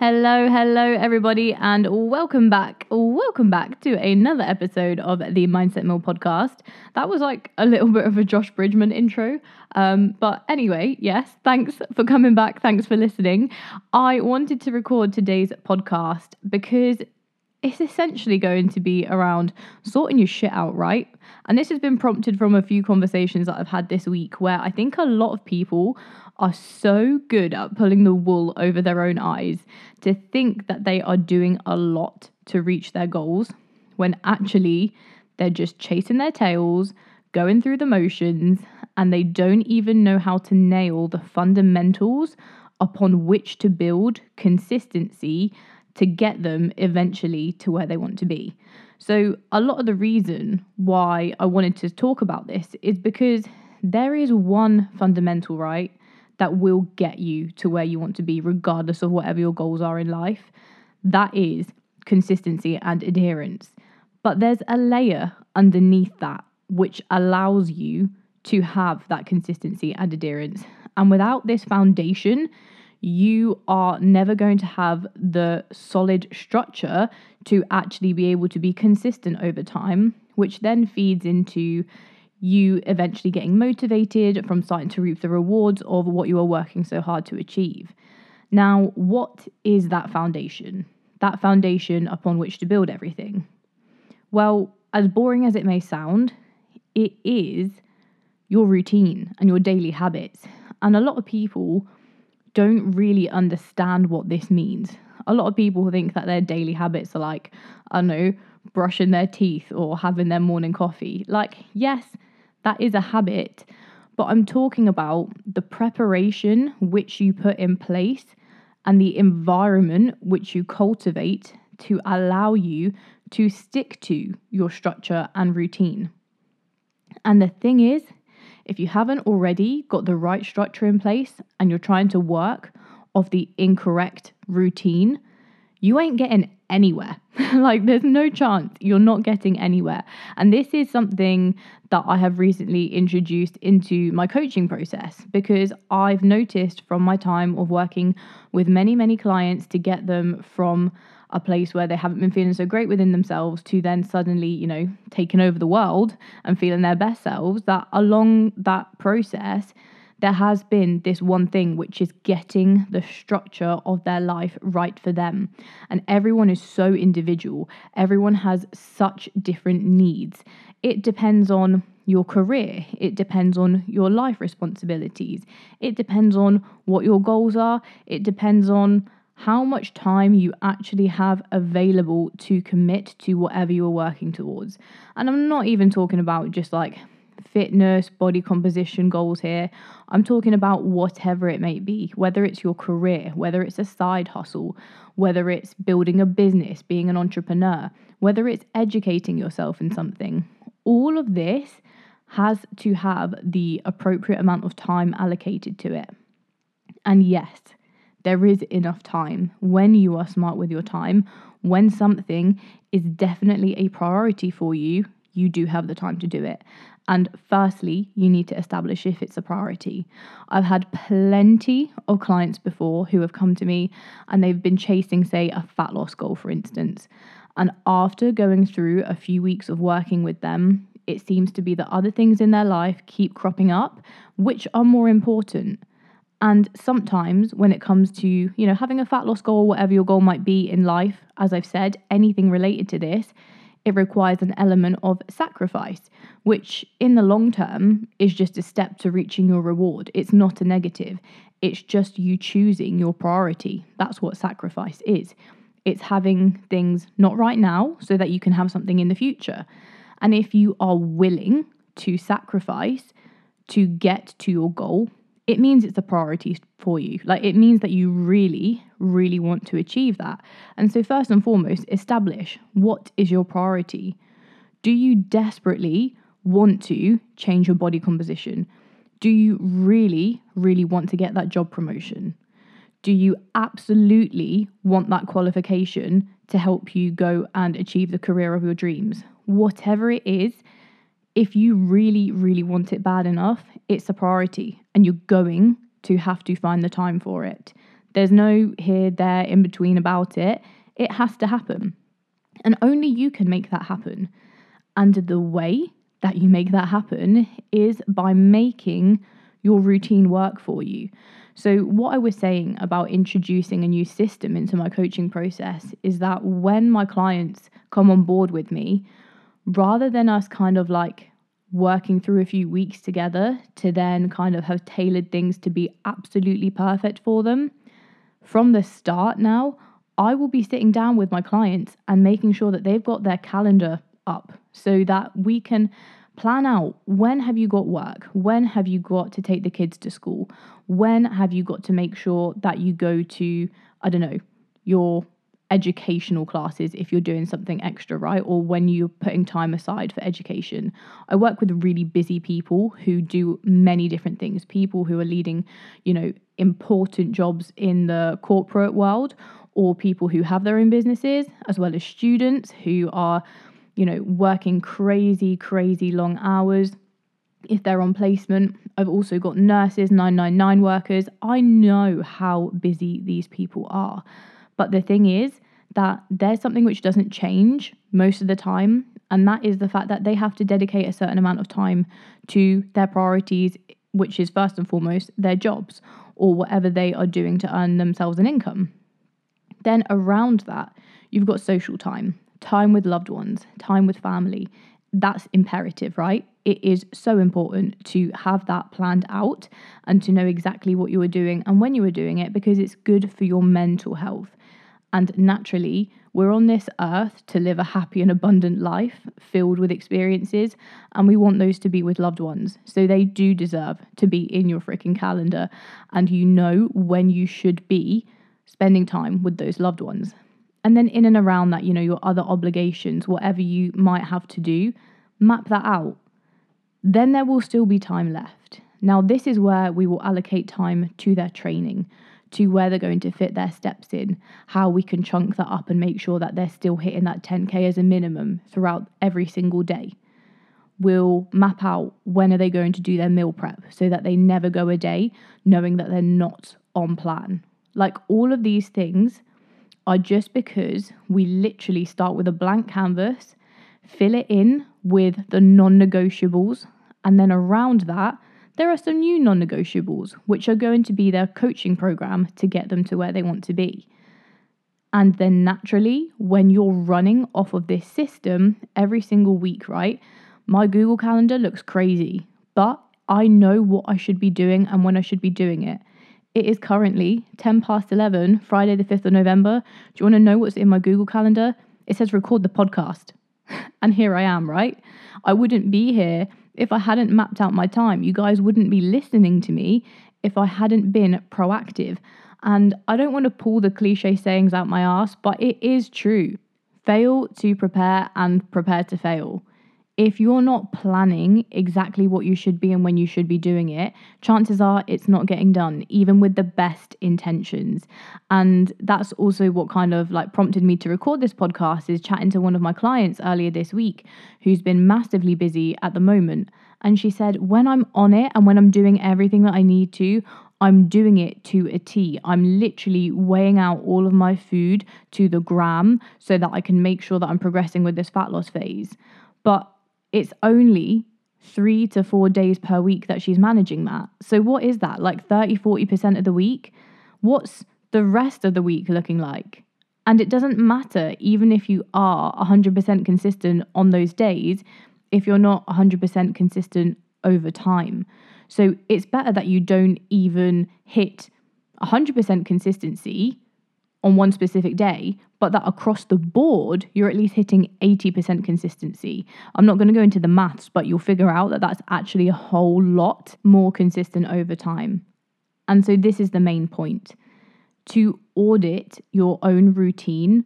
Hello, hello, everybody, and welcome back. Welcome back to another episode of the Mindset Mill podcast. That was like a little bit of a Josh Bridgman intro. Um, but anyway, yes, thanks for coming back. Thanks for listening. I wanted to record today's podcast because it's essentially going to be around sorting your shit out, right? And this has been prompted from a few conversations that I've had this week where I think a lot of people are so good at pulling the wool over their own eyes to think that they are doing a lot to reach their goals when actually they're just chasing their tails, going through the motions, and they don't even know how to nail the fundamentals upon which to build consistency to get them eventually to where they want to be. So, a lot of the reason why I wanted to talk about this is because there is one fundamental, right, that will get you to where you want to be, regardless of whatever your goals are in life. That is consistency and adherence. But there's a layer underneath that which allows you to have that consistency and adherence. And without this foundation, you are never going to have the solid structure to actually be able to be consistent over time, which then feeds into you eventually getting motivated from starting to reap the rewards of what you are working so hard to achieve. Now, what is that foundation? That foundation upon which to build everything? Well, as boring as it may sound, it is your routine and your daily habits. And a lot of people don't really understand what this means. A lot of people think that their daily habits are like, I don't know, brushing their teeth or having their morning coffee. Like, yes, that is a habit. But I'm talking about the preparation which you put in place and the environment which you cultivate to allow you to stick to your structure and routine. And the thing is, if you haven't already got the right structure in place and you're trying to work off the incorrect routine, you ain't getting anywhere. like, there's no chance you're not getting anywhere. And this is something that I have recently introduced into my coaching process because I've noticed from my time of working with many, many clients to get them from a place where they haven't been feeling so great within themselves to then suddenly, you know, taking over the world and feeling their best selves, that along that process, there has been this one thing, which is getting the structure of their life right for them. And everyone is so individual, everyone has such different needs. It depends on your career, it depends on your life responsibilities, it depends on what your goals are, it depends on how much time you actually have available to commit to whatever you're working towards. And I'm not even talking about just like fitness, body composition goals here. I'm talking about whatever it may be, whether it's your career, whether it's a side hustle, whether it's building a business, being an entrepreneur, whether it's educating yourself in something. All of this has to have the appropriate amount of time allocated to it. And yes, there is enough time when you are smart with your time, when something is definitely a priority for you, you do have the time to do it. And firstly, you need to establish if it's a priority. I've had plenty of clients before who have come to me and they've been chasing, say, a fat loss goal, for instance. And after going through a few weeks of working with them, it seems to be that other things in their life keep cropping up, which are more important. And sometimes when it comes to, you know, having a fat loss goal, whatever your goal might be in life, as I've said, anything related to this, it requires an element of sacrifice, which in the long term is just a step to reaching your reward. It's not a negative, it's just you choosing your priority. That's what sacrifice is. It's having things not right now so that you can have something in the future. And if you are willing to sacrifice to get to your goal, it means it's a priority for you. Like it means that you really, really want to achieve that. And so, first and foremost, establish what is your priority. Do you desperately want to change your body composition? Do you really, really want to get that job promotion? Do you absolutely want that qualification to help you go and achieve the career of your dreams? Whatever it is, if you really, really want it bad enough, it's a priority and you're going to have to find the time for it. There's no here, there, in between about it. It has to happen. And only you can make that happen. And the way that you make that happen is by making your routine work for you. So, what I was saying about introducing a new system into my coaching process is that when my clients come on board with me, rather than us kind of like working through a few weeks together to then kind of have tailored things to be absolutely perfect for them, from the start now, I will be sitting down with my clients and making sure that they've got their calendar up so that we can plan out when have you got work when have you got to take the kids to school when have you got to make sure that you go to i don't know your educational classes if you're doing something extra right or when you're putting time aside for education i work with really busy people who do many different things people who are leading you know important jobs in the corporate world or people who have their own businesses as well as students who are you know, working crazy, crazy long hours. If they're on placement, I've also got nurses, 999 workers. I know how busy these people are. But the thing is that there's something which doesn't change most of the time, and that is the fact that they have to dedicate a certain amount of time to their priorities, which is first and foremost their jobs or whatever they are doing to earn themselves an income. Then around that, you've got social time time with loved ones, time with family. That's imperative, right? It is so important to have that planned out and to know exactly what you are doing and when you are doing it because it's good for your mental health. And naturally, we're on this earth to live a happy and abundant life filled with experiences, and we want those to be with loved ones. So they do deserve to be in your freaking calendar, and you know when you should be spending time with those loved ones. And then in and around that, you know, your other obligations, whatever you might have to do, map that out. Then there will still be time left. Now, this is where we will allocate time to their training, to where they're going to fit their steps in, how we can chunk that up and make sure that they're still hitting that 10K as a minimum throughout every single day. We'll map out when are they going to do their meal prep so that they never go a day knowing that they're not on plan. Like all of these things are just because we literally start with a blank canvas, fill it in with the non negotiables, and then around that, there are some new non negotiables, which are going to be their coaching program to get them to where they want to be. And then naturally, when you're running off of this system every single week, right? My Google Calendar looks crazy, but I know what I should be doing and when I should be doing it. It is currently 10 past 11, Friday, the 5th of November. Do you want to know what's in my Google Calendar? It says record the podcast. and here I am, right? I wouldn't be here if I hadn't mapped out my time. You guys wouldn't be listening to me if I hadn't been proactive. And I don't want to pull the cliche sayings out my ass, but it is true. Fail to prepare and prepare to fail if you're not planning exactly what you should be and when you should be doing it, chances are it's not getting done, even with the best intentions. And that's also what kind of like prompted me to record this podcast is chatting to one of my clients earlier this week who's been massively busy at the moment. And she said, when I'm on it and when I'm doing everything that I need to, I'm doing it to a T. I'm literally weighing out all of my food to the gram so that I can make sure that I'm progressing with this fat loss phase. But it's only three to four days per week that she's managing that. So, what is that? Like 30, 40% of the week? What's the rest of the week looking like? And it doesn't matter, even if you are 100% consistent on those days, if you're not 100% consistent over time. So, it's better that you don't even hit 100% consistency on one specific day, but that across the board, you're at least hitting 80% consistency. I'm not going to go into the maths, but you'll figure out that that's actually a whole lot more consistent over time. And so, this is the main point. To audit your own routine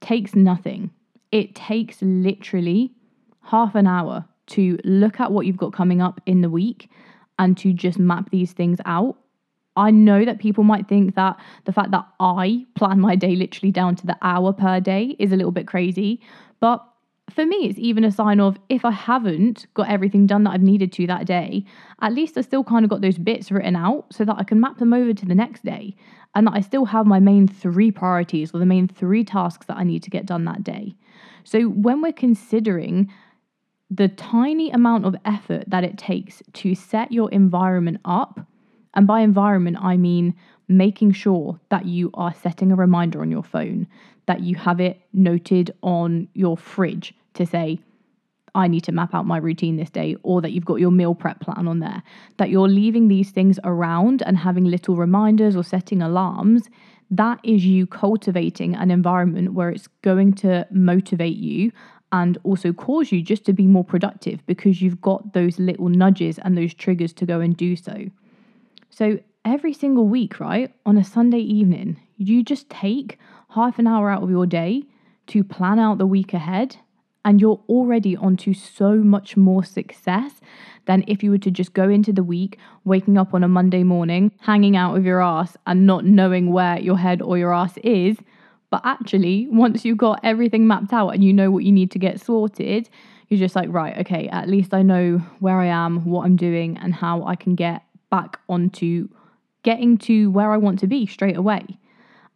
takes nothing, it takes literally half an hour to look at what you've got coming up in the week and to just map these things out I know that people might think that the fact that I plan my day literally down to the hour per day is a little bit crazy, but for me, it's even a sign of if I haven't got everything done that I've needed to that day, at least I still kind of got those bits written out so that I can map them over to the next day and that I still have my main three priorities or the main three tasks that I need to get done that day. So when we're considering the tiny amount of effort that it takes to set your environment up, and by environment, I mean making sure that you are setting a reminder on your phone, that you have it noted on your fridge to say, I need to map out my routine this day, or that you've got your meal prep plan on there, that you're leaving these things around and having little reminders or setting alarms, that is you cultivating an environment where it's going to motivate you and also cause you just to be more productive because you've got those little nudges and those triggers to go and do so. So, every single week, right, on a Sunday evening, you just take half an hour out of your day to plan out the week ahead and you're already onto so much more success than if you were to just go into the week, waking up on a Monday morning, hanging out with your ass, and not knowing where your head or your ass is. But actually, once you've got everything mapped out and you know what you need to get sorted, you're just like, right, okay, at least I know where I am, what I'm doing, and how I can get back onto getting to where I want to be straight away.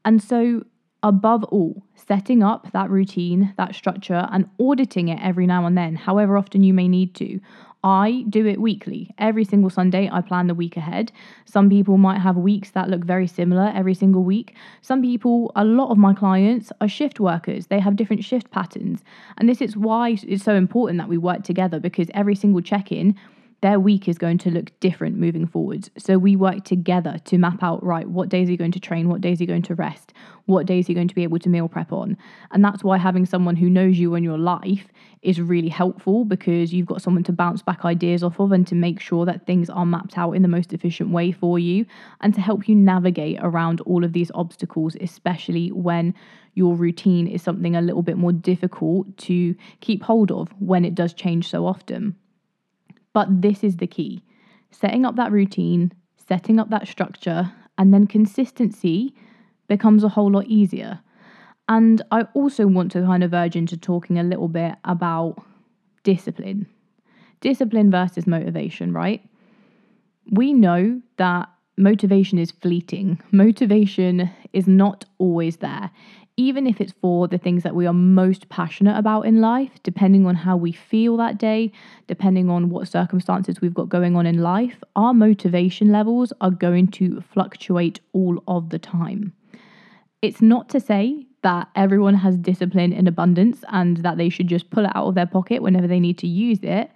And so above all, setting up that routine, that structure, and auditing it every now and then, however often you may need to. I do it weekly. Every single Sunday, I plan the week ahead. Some people might have weeks that look very similar every single week. Some people, a lot of my clients are shift workers. They have different shift patterns. And this is why it's so important that we work together because every single check in, their week is going to look different moving forwards. So we work together to map out right what days are you going to train, what days are you going to rest, what days are you going to be able to meal prep on. And that's why having someone who knows you and your life is really helpful because you've got someone to bounce back ideas off of and to make sure that things are mapped out in the most efficient way for you and to help you navigate around all of these obstacles, especially when your routine is something a little bit more difficult to keep hold of when it does change so often. But this is the key setting up that routine, setting up that structure, and then consistency becomes a whole lot easier. And I also want to kind of verge into talking a little bit about discipline. Discipline versus motivation, right? We know that motivation is fleeting. Motivation is not always there even if it's for the things that we are most passionate about in life, depending on how we feel that day, depending on what circumstances we've got going on in life, our motivation levels are going to fluctuate all of the time. It's not to say that everyone has discipline in abundance and that they should just pull it out of their pocket whenever they need to use it.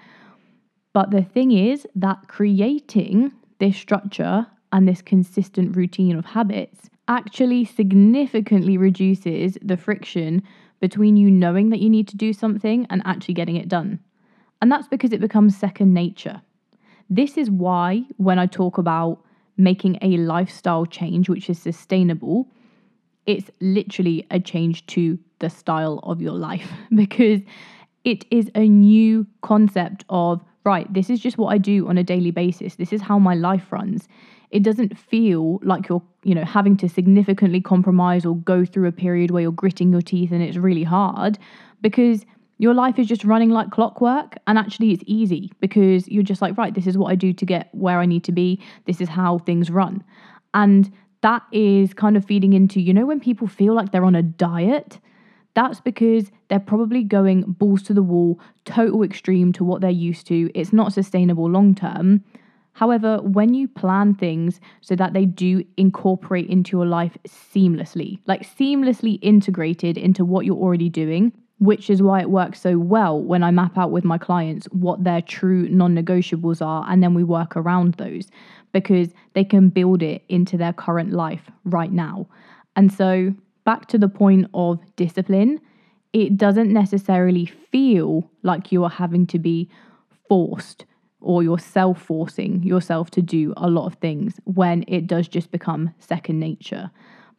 But the thing is that creating this structure and this consistent routine of habits actually significantly reduces the friction between you knowing that you need to do something and actually getting it done. And that's because it becomes second nature. This is why, when I talk about making a lifestyle change which is sustainable, it's literally a change to the style of your life because it is a new concept of, right, this is just what I do on a daily basis. This is how my life runs it doesn't feel like you're you know having to significantly compromise or go through a period where you're gritting your teeth and it's really hard because your life is just running like clockwork and actually it's easy because you're just like right this is what I do to get where I need to be. This is how things run. And that is kind of feeding into you know when people feel like they're on a diet that's because they're probably going balls to the wall total extreme to what they're used to. It's not sustainable long term However, when you plan things so that they do incorporate into your life seamlessly, like seamlessly integrated into what you're already doing, which is why it works so well when I map out with my clients what their true non negotiables are, and then we work around those because they can build it into their current life right now. And so, back to the point of discipline, it doesn't necessarily feel like you are having to be forced or you're self forcing yourself to do a lot of things when it does just become second nature.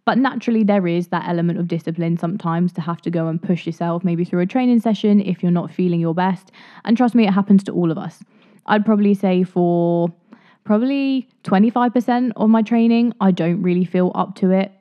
But naturally, there is that element of discipline sometimes to have to go and push yourself, maybe through a training session if you're not feeling your best. And trust me, it happens to all of us. I'd probably say for probably 25% of my training, I don't really feel up to it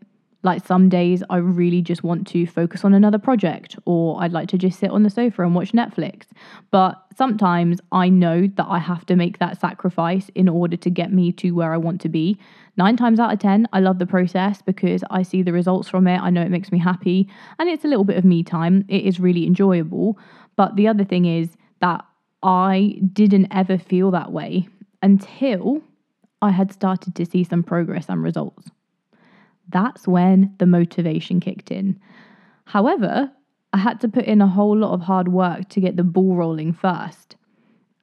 Like some days, I really just want to focus on another project, or I'd like to just sit on the sofa and watch Netflix. But sometimes I know that I have to make that sacrifice in order to get me to where I want to be. Nine times out of 10, I love the process because I see the results from it. I know it makes me happy, and it's a little bit of me time. It is really enjoyable. But the other thing is that I didn't ever feel that way until I had started to see some progress and results that's when the motivation kicked in. However, I had to put in a whole lot of hard work to get the ball rolling first.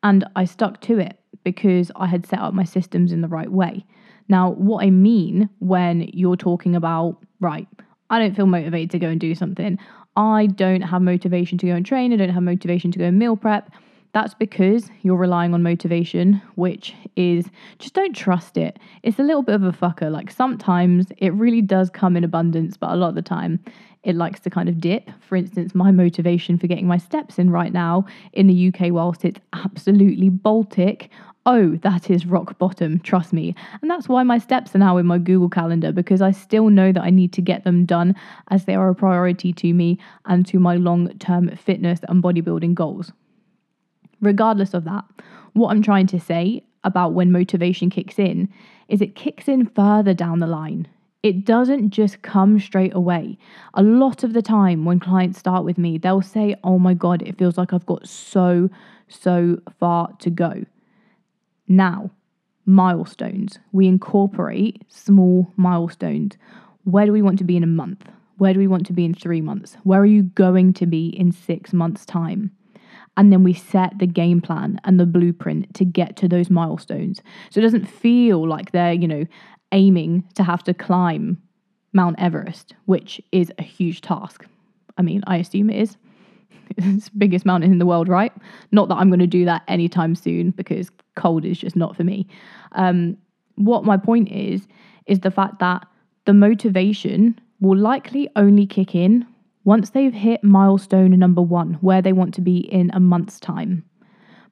And I stuck to it because I had set up my systems in the right way. Now, what I mean when you're talking about, right, I don't feel motivated to go and do something, I don't have motivation to go and train, I don't have motivation to go and meal prep, that's because you're relying on motivation, which is just don't trust it. It's a little bit of a fucker. Like sometimes it really does come in abundance, but a lot of the time it likes to kind of dip. For instance, my motivation for getting my steps in right now in the UK, whilst it's absolutely Baltic, oh, that is rock bottom, trust me. And that's why my steps are now in my Google Calendar because I still know that I need to get them done as they are a priority to me and to my long term fitness and bodybuilding goals. Regardless of that, what I'm trying to say about when motivation kicks in is it kicks in further down the line. It doesn't just come straight away. A lot of the time, when clients start with me, they'll say, Oh my God, it feels like I've got so, so far to go. Now, milestones. We incorporate small milestones. Where do we want to be in a month? Where do we want to be in three months? Where are you going to be in six months' time? And then we set the game plan and the blueprint to get to those milestones. So it doesn't feel like they're, you know, aiming to have to climb Mount Everest, which is a huge task. I mean, I assume it is. It's the biggest mountain in the world, right? Not that I'm going to do that anytime soon because cold is just not for me. Um, what my point is, is the fact that the motivation will likely only kick in once they've hit milestone number one, where they want to be in a month's time,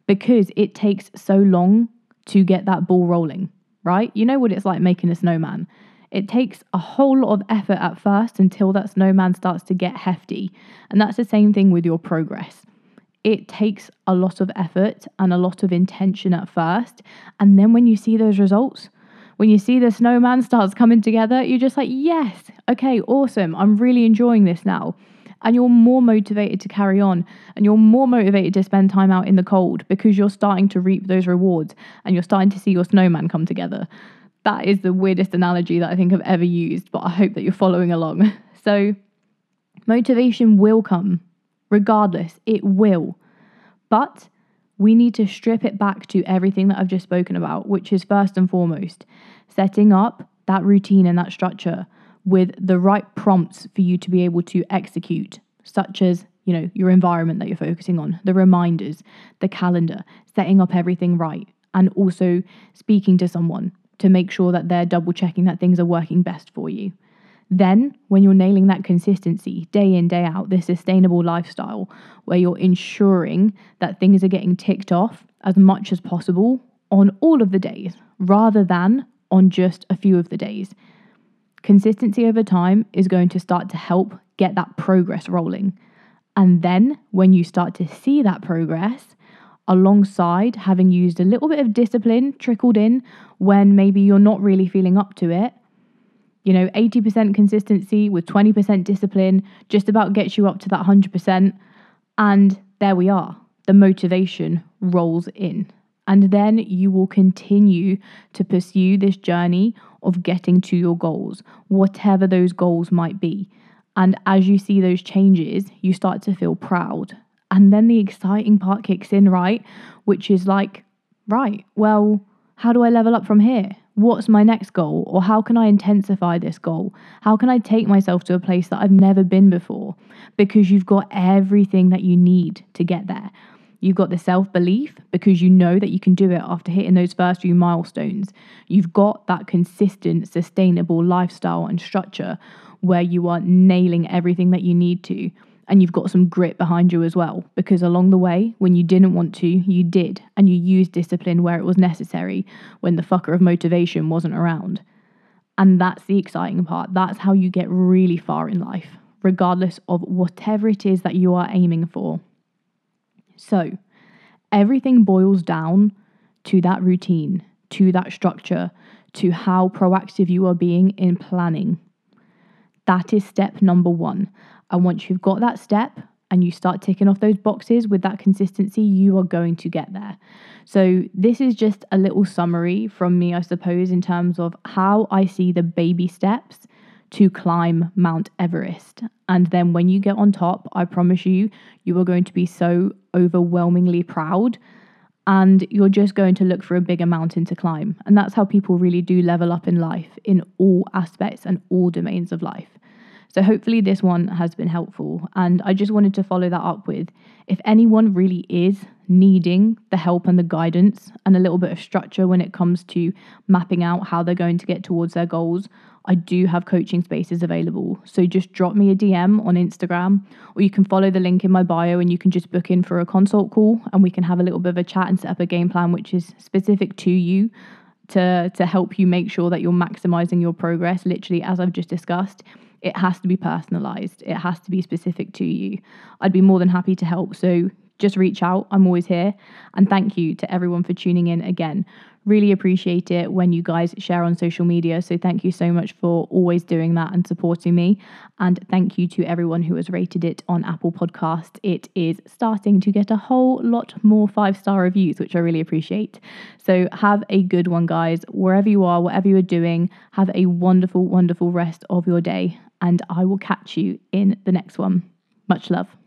because it takes so long to get that ball rolling, right? You know what it's like making a snowman. It takes a whole lot of effort at first until that snowman starts to get hefty. And that's the same thing with your progress. It takes a lot of effort and a lot of intention at first. And then when you see those results, when you see the snowman starts coming together, you're just like, yes, okay, awesome. I'm really enjoying this now. And you're more motivated to carry on and you're more motivated to spend time out in the cold because you're starting to reap those rewards and you're starting to see your snowman come together. That is the weirdest analogy that I think I've ever used, but I hope that you're following along. So, motivation will come, regardless, it will. But we need to strip it back to everything that I've just spoken about, which is first and foremost setting up that routine and that structure with the right prompts for you to be able to execute, such as you know your environment that you're focusing on, the reminders, the calendar, setting up everything right, and also speaking to someone to make sure that they're double checking that things are working best for you. Then, when you're nailing that consistency day in, day out, this sustainable lifestyle where you're ensuring that things are getting ticked off as much as possible on all of the days rather than on just a few of the days. Consistency over time is going to start to help get that progress rolling. And then, when you start to see that progress, alongside having used a little bit of discipline trickled in when maybe you're not really feeling up to it, you know, 80% consistency with 20% discipline just about gets you up to that 100%. And there we are. The motivation rolls in. And then you will continue to pursue this journey of getting to your goals, whatever those goals might be. And as you see those changes, you start to feel proud. And then the exciting part kicks in, right? Which is like, right, well, how do I level up from here? what's my next goal or how can I intensify this goal? How can I take myself to a place that I've never been before? Because you've got everything that you need to get there. You've got the self belief because you know that you can do it after hitting those first few milestones. You've got that consistent, sustainable lifestyle and structure where you are nailing everything that you need to and you've got some grit behind you as well. Because along the way, when you didn't want to, you did, and you used discipline where it was necessary when the fucker of motivation wasn't around. And that's the exciting part. That's how you get really far in life, regardless of whatever it is that you are aiming for. So, everything boils down to that routine, to that structure, to how proactive you are being in planning. That is step number one. And once you've got that step and you start ticking off those boxes with that consistency, you are going to get there. So, this is just a little summary from me, I suppose, in terms of how I see the baby steps to climb Mount Everest. And then when you get on top, I promise you, you are going to be so overwhelmingly proud and you're just going to look for a bigger mountain to climb. And that's how people really do level up in life in all aspects and all domains of life. So, hopefully, this one has been helpful. And I just wanted to follow that up with if anyone really is needing the help and the guidance and a little bit of structure when it comes to mapping out how they're going to get towards their goals, I do have coaching spaces available. So just drop me a DM on Instagram, or you can follow the link in my bio and you can just book in for a consult call and we can have a little bit of a chat and set up a game plan which is specific to you to, to help you make sure that you're maximizing your progress, literally, as I've just discussed. It has to be personalized, it has to be specific to you. I'd be more than happy to help. So just reach out. I'm always here. And thank you to everyone for tuning in again. Really appreciate it when you guys share on social media. So thank you so much for always doing that and supporting me. And thank you to everyone who has rated it on Apple Podcast. It is starting to get a whole lot more five star reviews, which I really appreciate. So have a good one, guys. Wherever you are, whatever you are doing, have a wonderful, wonderful rest of your day. And I will catch you in the next one. Much love.